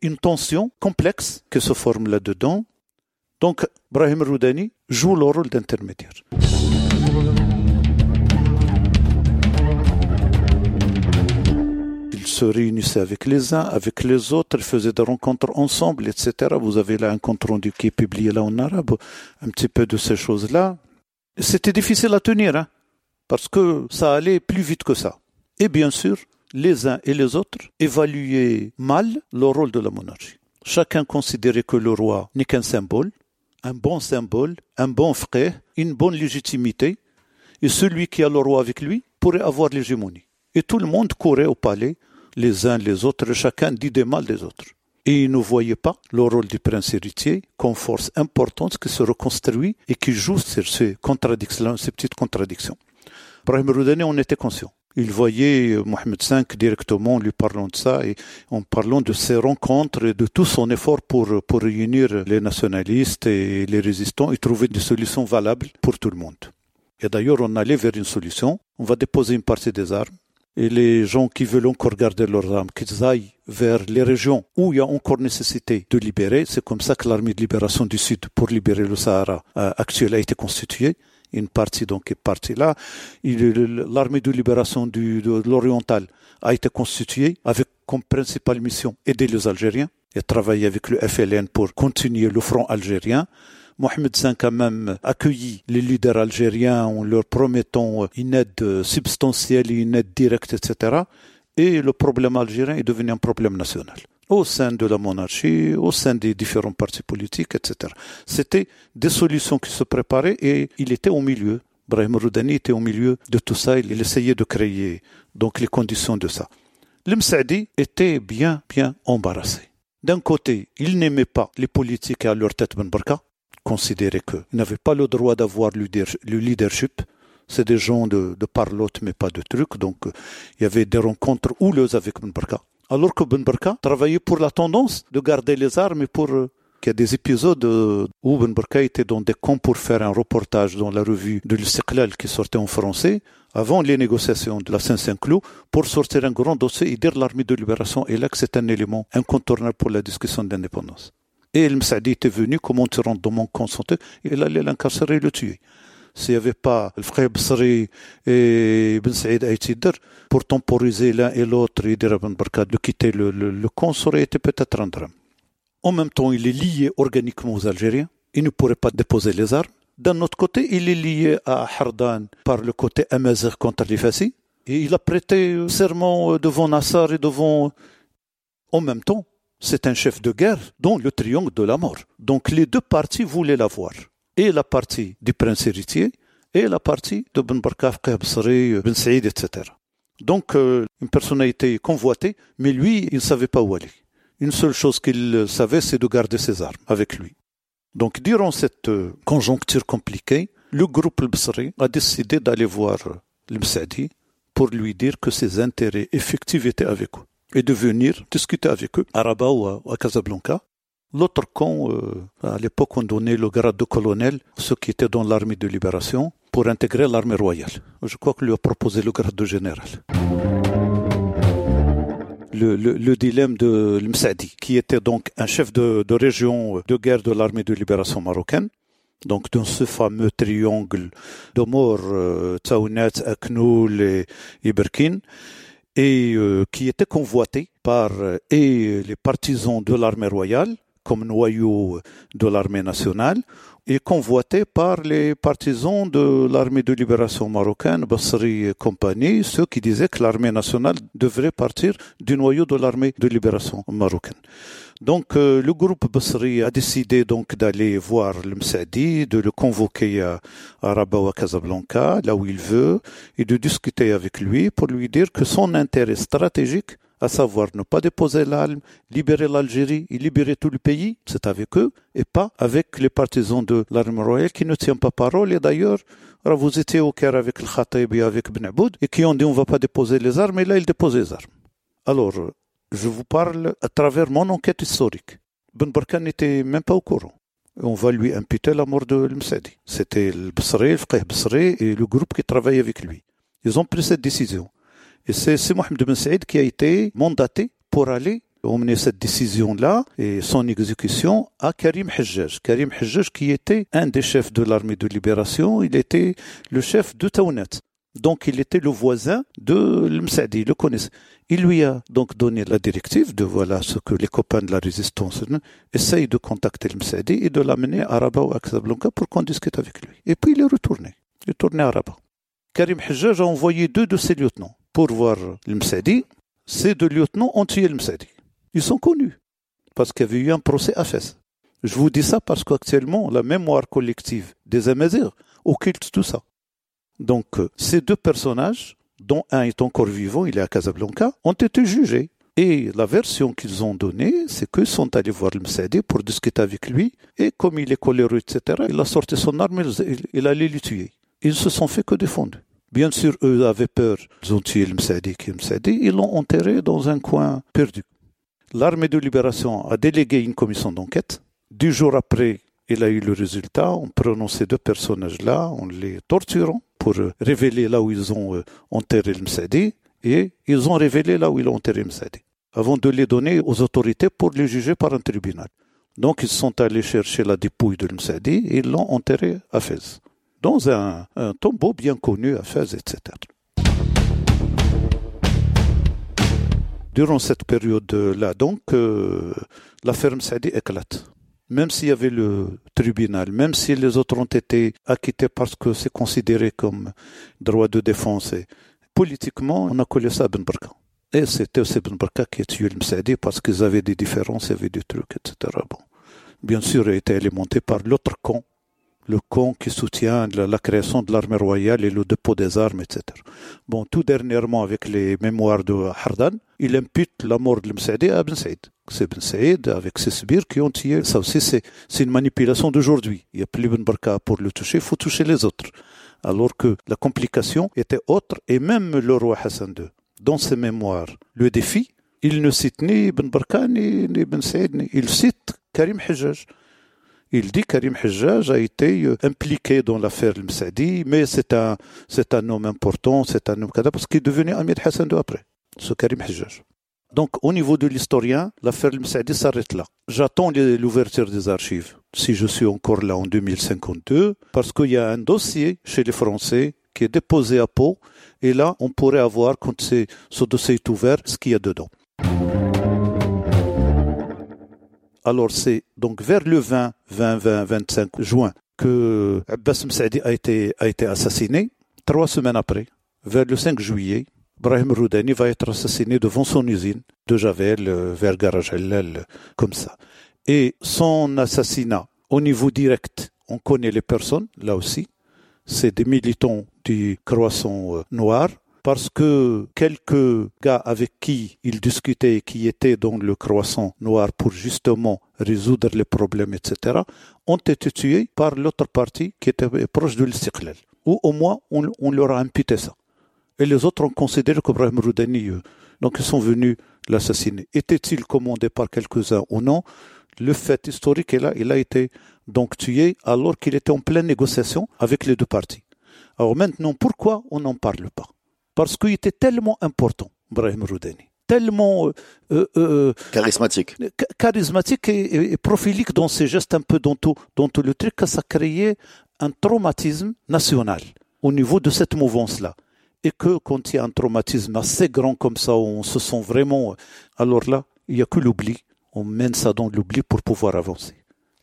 Speaker 2: une tension complexe qui se forme là-dedans. Donc, Brahim Roudani joue le rôle d'intermédiaire. se réunissaient avec les uns, avec les autres, faisaient des rencontres ensemble, etc. Vous avez là un compte rendu qui est publié là en arabe, un petit peu de ces choses-là. C'était difficile à tenir, hein, parce que ça allait plus vite que ça. Et bien sûr, les uns et les autres évaluaient mal le rôle de la monarchie. Chacun considérait que le roi n'est qu'un symbole, un bon symbole, un bon frère, une bonne légitimité, et celui qui a le roi avec lui pourrait avoir l'hégémonie. Et tout le monde courait au palais les uns les autres, chacun dit des mal des autres. Et ils ne voyaient pas le rôle du prince héritier comme force importante qui se reconstruit et qui joue sur ces contradictions, ces petites contradictions. Brahim Roudani en était conscient. Il voyait euh, Mohamed V directement lui parlant de ça et en parlant de ses rencontres et de tout son effort pour, pour réunir les nationalistes et les résistants et trouver des solutions valables pour tout le monde. Et d'ailleurs, on allait vers une solution. On va déposer une partie des armes et les gens qui veulent encore garder leurs armes, qu'ils aillent vers les régions où il y a encore nécessité de libérer. C'est comme ça que l'armée de libération du Sud pour libérer le Sahara euh, actuel a été constituée. Une partie donc est partie là. L'armée de libération de l'oriental a été constituée avec comme principale mission aider les Algériens et travailler avec le FLN pour continuer le front algérien. Mohamed V a même accueilli les leaders algériens en leur promettant une aide substantielle une aide directe, etc. Et le problème algérien est devenu un problème national au sein de la monarchie, au sein des différents partis politiques, etc. C'était des solutions qui se préparaient et il était au milieu. Brahim Roudani était au milieu de tout ça. Il essayait de créer donc les conditions de ça. L'Msaadi était bien, bien embarrassé. D'un côté, il n'aimait pas les politiques à leur tête Ben Barka considéraient qu'ils n'avaient pas le droit d'avoir le leadership. C'est des gens de, de parlotte, mais pas de trucs. Donc, il y avait des rencontres houleuses avec Ben Barka. Alors que Ben Barka travaillait pour la tendance de garder les armes et pour euh, qu'il y a des épisodes euh, où Ben Barka était dans des camps pour faire un reportage dans la revue de l'Istiqlal qui sortait en français avant les négociations de la Saint-Saint-Cloud pour sortir un grand dossier et dire l'armée de libération est là que c'est un élément incontournable pour la discussion d'indépendance. Et El Msaadi était venu, comment tu rentres dans mon consentement, il allait l'incarcérer et le tuer. S'il n'y avait pas le frère Bsari et Ben Saïd Aïtider pour temporiser l'un et l'autre et dire à Ben Barkat de quitter le, le, camp, ça aurait été peut-être un drame. En même temps, il est lié organiquement aux Algériens. Il ne pourrait pas déposer les armes. D'un autre côté, il est lié à Hardan par le côté Amazigh contre les Fassi. Et il a prêté serment devant Nassar et devant. En même temps, c'est un chef de guerre dont le triangle de la mort. Donc les deux parties voulaient l'avoir. Et la partie du prince héritier et la partie de Ben Barkaf, Ben Saïd, etc. Donc euh, une personnalité convoitée, mais lui, il ne savait pas où aller. Une seule chose qu'il savait, c'est de garder ses armes avec lui. Donc durant cette euh, conjoncture compliquée, le groupe Al-Bsri a décidé d'aller voir le pour lui dire que ses intérêts effectifs étaient avec eux et de venir discuter avec eux à Rabat ou à, Casablanca. L'autre camp, euh, à l'époque, on donnait le grade de colonel, ceux qui étaient dans l'armée de libération, pour intégrer l'armée royale. Je crois qu'il lui a proposé le grade de général. Le, dilemme de Msadi, qui était donc un chef de, région de guerre de l'armée de libération marocaine, donc dans ce fameux triangle de mort, euh, Aknoul et Iberkin, et euh, qui était convoité par euh, et les partisans de l'armée royale comme noyau de l'armée nationale et convoité par les partisans de l'armée de libération marocaine, Basri et compagnie, ceux qui disaient que l'armée nationale devrait partir du noyau de l'armée de libération marocaine. Donc euh, le groupe Basri a décidé donc d'aller voir le Msadi, de le convoquer à, Rabat ou à Casablanca, là où il veut, et de discuter avec lui pour lui dire que son intérêt stratégique à savoir ne pas déposer l'arme, libérer l'Algérie et libérer tout le pays, c'est avec eux et pas avec les partisans de l'armée royale qui ne tiennent pas parole. Et d'ailleurs, vous étiez au Caire avec le Khatib et avec Ben Aboud et qui ont dit on ne va pas déposer les armes et là ils déposent les armes. Alors, je vous parle à travers mon enquête historique. Ben Barkan n'était même pas au courant. On va lui imputer la mort de l'Msadi. C'était le Bsri, le Fqih et le groupe qui travaillait avec lui. Ils ont pris cette décision. Et c'est Mohamed Ben Saïd qui a été mandaté pour aller emmener cette décision-là et son exécution à Karim Hajjaj. Karim Hajjaj qui était un des chefs de l'armée de libération, il était le chef de Taounet. Donc il était le voisin de l'Msadi, il le connaissait. Il lui a donc donné la directive de voilà ce que les copains de la résistance essayent de contacter l'Msadi et de l'amener à Rabat ou à Casablanca pour qu'on discute avec lui. Et puis il est retourné. Il est retourné à Rabat. Karim Hajjaj a envoyé deux de ses lieutenants pour voir l'Msadi. Ces deux lieutenants ont tué l'Msadi. Ils sont connus parce qu'il y avait eu un procès à Fès. Je vous dis ça parce qu'actuellement, la mémoire collective des Amazirs occulte tout ça. Donc, euh, ces deux personnages, dont un est encore vivant, il est à Casablanca, ont été jugés. Et la version qu'ils ont donnée, c'est qu'ils sont allés voir le pour discuter avec lui. Et comme il est coléreux, etc., il a sorti son arme, il, il allait le tuer. Ils se sont fait que défendre. Bien sûr, eux avaient peur. Ils ont tué le Msadi ils l'ont enterré dans un coin perdu. L'armée de libération a délégué une commission d'enquête. Du jour après, il a eu le résultat. On prenant ces deux personnages-là, on les torturant pour révéler là où ils ont euh, enterré le Msadi et ils ont révélé là où ils ont enterré Msadi avant de les donner aux autorités pour les juger par un tribunal. Donc ils sont allés chercher la dépouille de Msadi et ils l'ont enterré à Fès dans un, tombeau bien connu à Fès, etc. Durant cette période-là, donc, euh, la ferme éclate. Même s'il y avait le tribunal, même si les autres ont été acquittés parce que c'est considéré comme droit de défense, politiquement, on a collé ça à Ben Barka. Et c'était aussi Ben Barka qui a tué le Msadi parce qu'ils avaient des différences, il y avait des trucs, etc. Bon. Bien sûr, il a été alimenté par l'autre camp le camp qui soutient la, création de l'armée royale et le dépôt des armes, etc. Bon, tout dernièrement, avec les mémoires de Hardan, il impute la mort de Msaidi à Ben Saïd. C'est Ben Saïd avec ses sbires qui ont tiré. Ça aussi, c'est, une manipulation d'aujourd'hui. Il n'y a plus Ben Barka pour le toucher, il faut toucher les autres. Alors que la complication était autre, et même le roi Hassan II, dans ses mémoires, le défi, il ne cite ni Ben Barka ni, ni Ben Saïd, il cite Karim Hijaj. Il dit Karim Hajjaj a été euh, impliqué dans l'affaire Msadi, mais c'est un, c'est un homme important, c'est un homme parce qu'il est devenu Ahmed Hassan II après, ce Karim Hajjaj. Donc, au niveau de l'historien, l'affaire Msadi s'arrête là. J'attends l'ouverture des archives, si je suis encore là en 2052, parce qu'il y a un dossier chez les Français qui est déposé à Pau, et là, on pourrait avoir, quand ce dossier est ouvert, ce qu'il y a dedans. Alors c'est donc vers le 20, 20, 20, 25 juin que Abbas Msaidi a été, assassiné. Trois semaines après, vers le 5 juillet, Brahim Roudani va être assassiné devant son usine de Javel, euh, vers Garage comme ça. Et son assassinat, au niveau direct, on connaît les personnes, là aussi. C'est des militants du croissant euh, noir parce que quelques gars avec qui il discutait, qui étaient dans le croissant noir pour justement résoudre les problèmes, etc., ont été tués par l'autre partie qui était proche de l'Istiklal. Ou au moins, on, leur a imputé ça. Et les autres ont considéré qu'Ibrahim Roudani, euh, donc ils sont venus l'assassiner. Était-il commandé par quelques-uns ou non Le fait historique est là, il a été donc tué alors qu'il était en pleine négociation avec les deux parties. Alors maintenant, pourquoi on n'en parle pas? Parce qu'il était tellement important, Brahim Roudani, tellement
Speaker 1: euh, euh, euh, charismatique,
Speaker 2: charismatique et, prophilique dans ses gestes, un peu dans tout, dans tout le truc, que ça créait un traumatisme national au niveau de cette mouvance-là. Et que quand il y a un traumatisme assez grand comme ça, on se sent vraiment... Alors là, il n'y a que l'oubli. On mène ça dans l'oubli pour pouvoir avancer.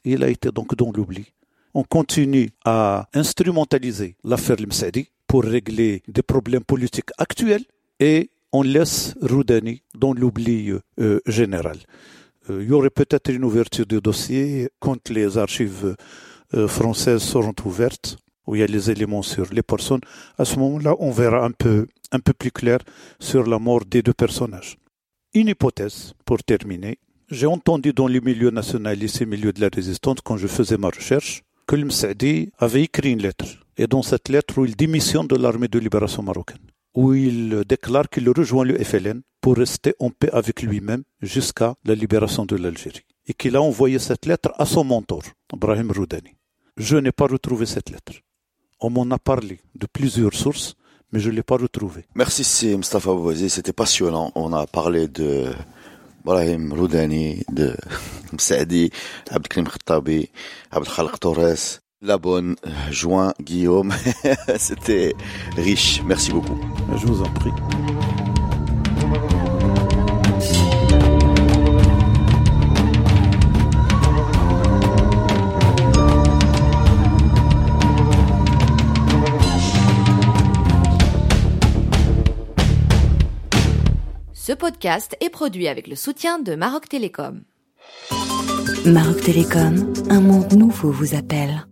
Speaker 2: il a été donc dans l'oubli. On continue à instrumentaliser l'affaire Limsadi pour régler des problèmes politiques actuels et on laisse Roudani dans l'oubli euh, général. Euh, il y aurait peut-être une ouverture de dossier quand les archives euh, françaises seront ouvertes, où il y a les éléments sur les personnes. À ce moment-là, on verra un peu, un peu plus clair sur la mort des deux personnages. Une hypothèse, pour terminer. J'ai entendu dans les milieux nationalistes et milieux de la résistance, quand je faisais ma recherche, que le Msaadi avait écrit une lettre. Et dans cette lettre, où il démissionne de l'armée de libération marocaine, où il déclare qu'il rejoint le FLN pour rester en paix avec lui-même jusqu'à la libération de l'Algérie. Et qu'il a envoyé cette lettre à son mentor, Ibrahim Roudani. Je n'ai pas retrouvé cette lettre. On m'en a parlé de plusieurs sources, mais je ne l'ai pas retrouvée.
Speaker 1: Merci, c'est Mustafa Bouazi. C'était passionnant. On a parlé de Ibrahim Roudani, de [LAUGHS] Msaadi, Abdelkrim Khattabi, Abdelkhalq Torres, La Bonne, Juin, Guillaume. [LAUGHS] C'était riche. Merci beaucoup.
Speaker 2: Je vous en prie.
Speaker 3: Ce podcast est produit avec le soutien de Maroc Télécom.
Speaker 4: Maroc Télécom, un monde nouveau vous appelle.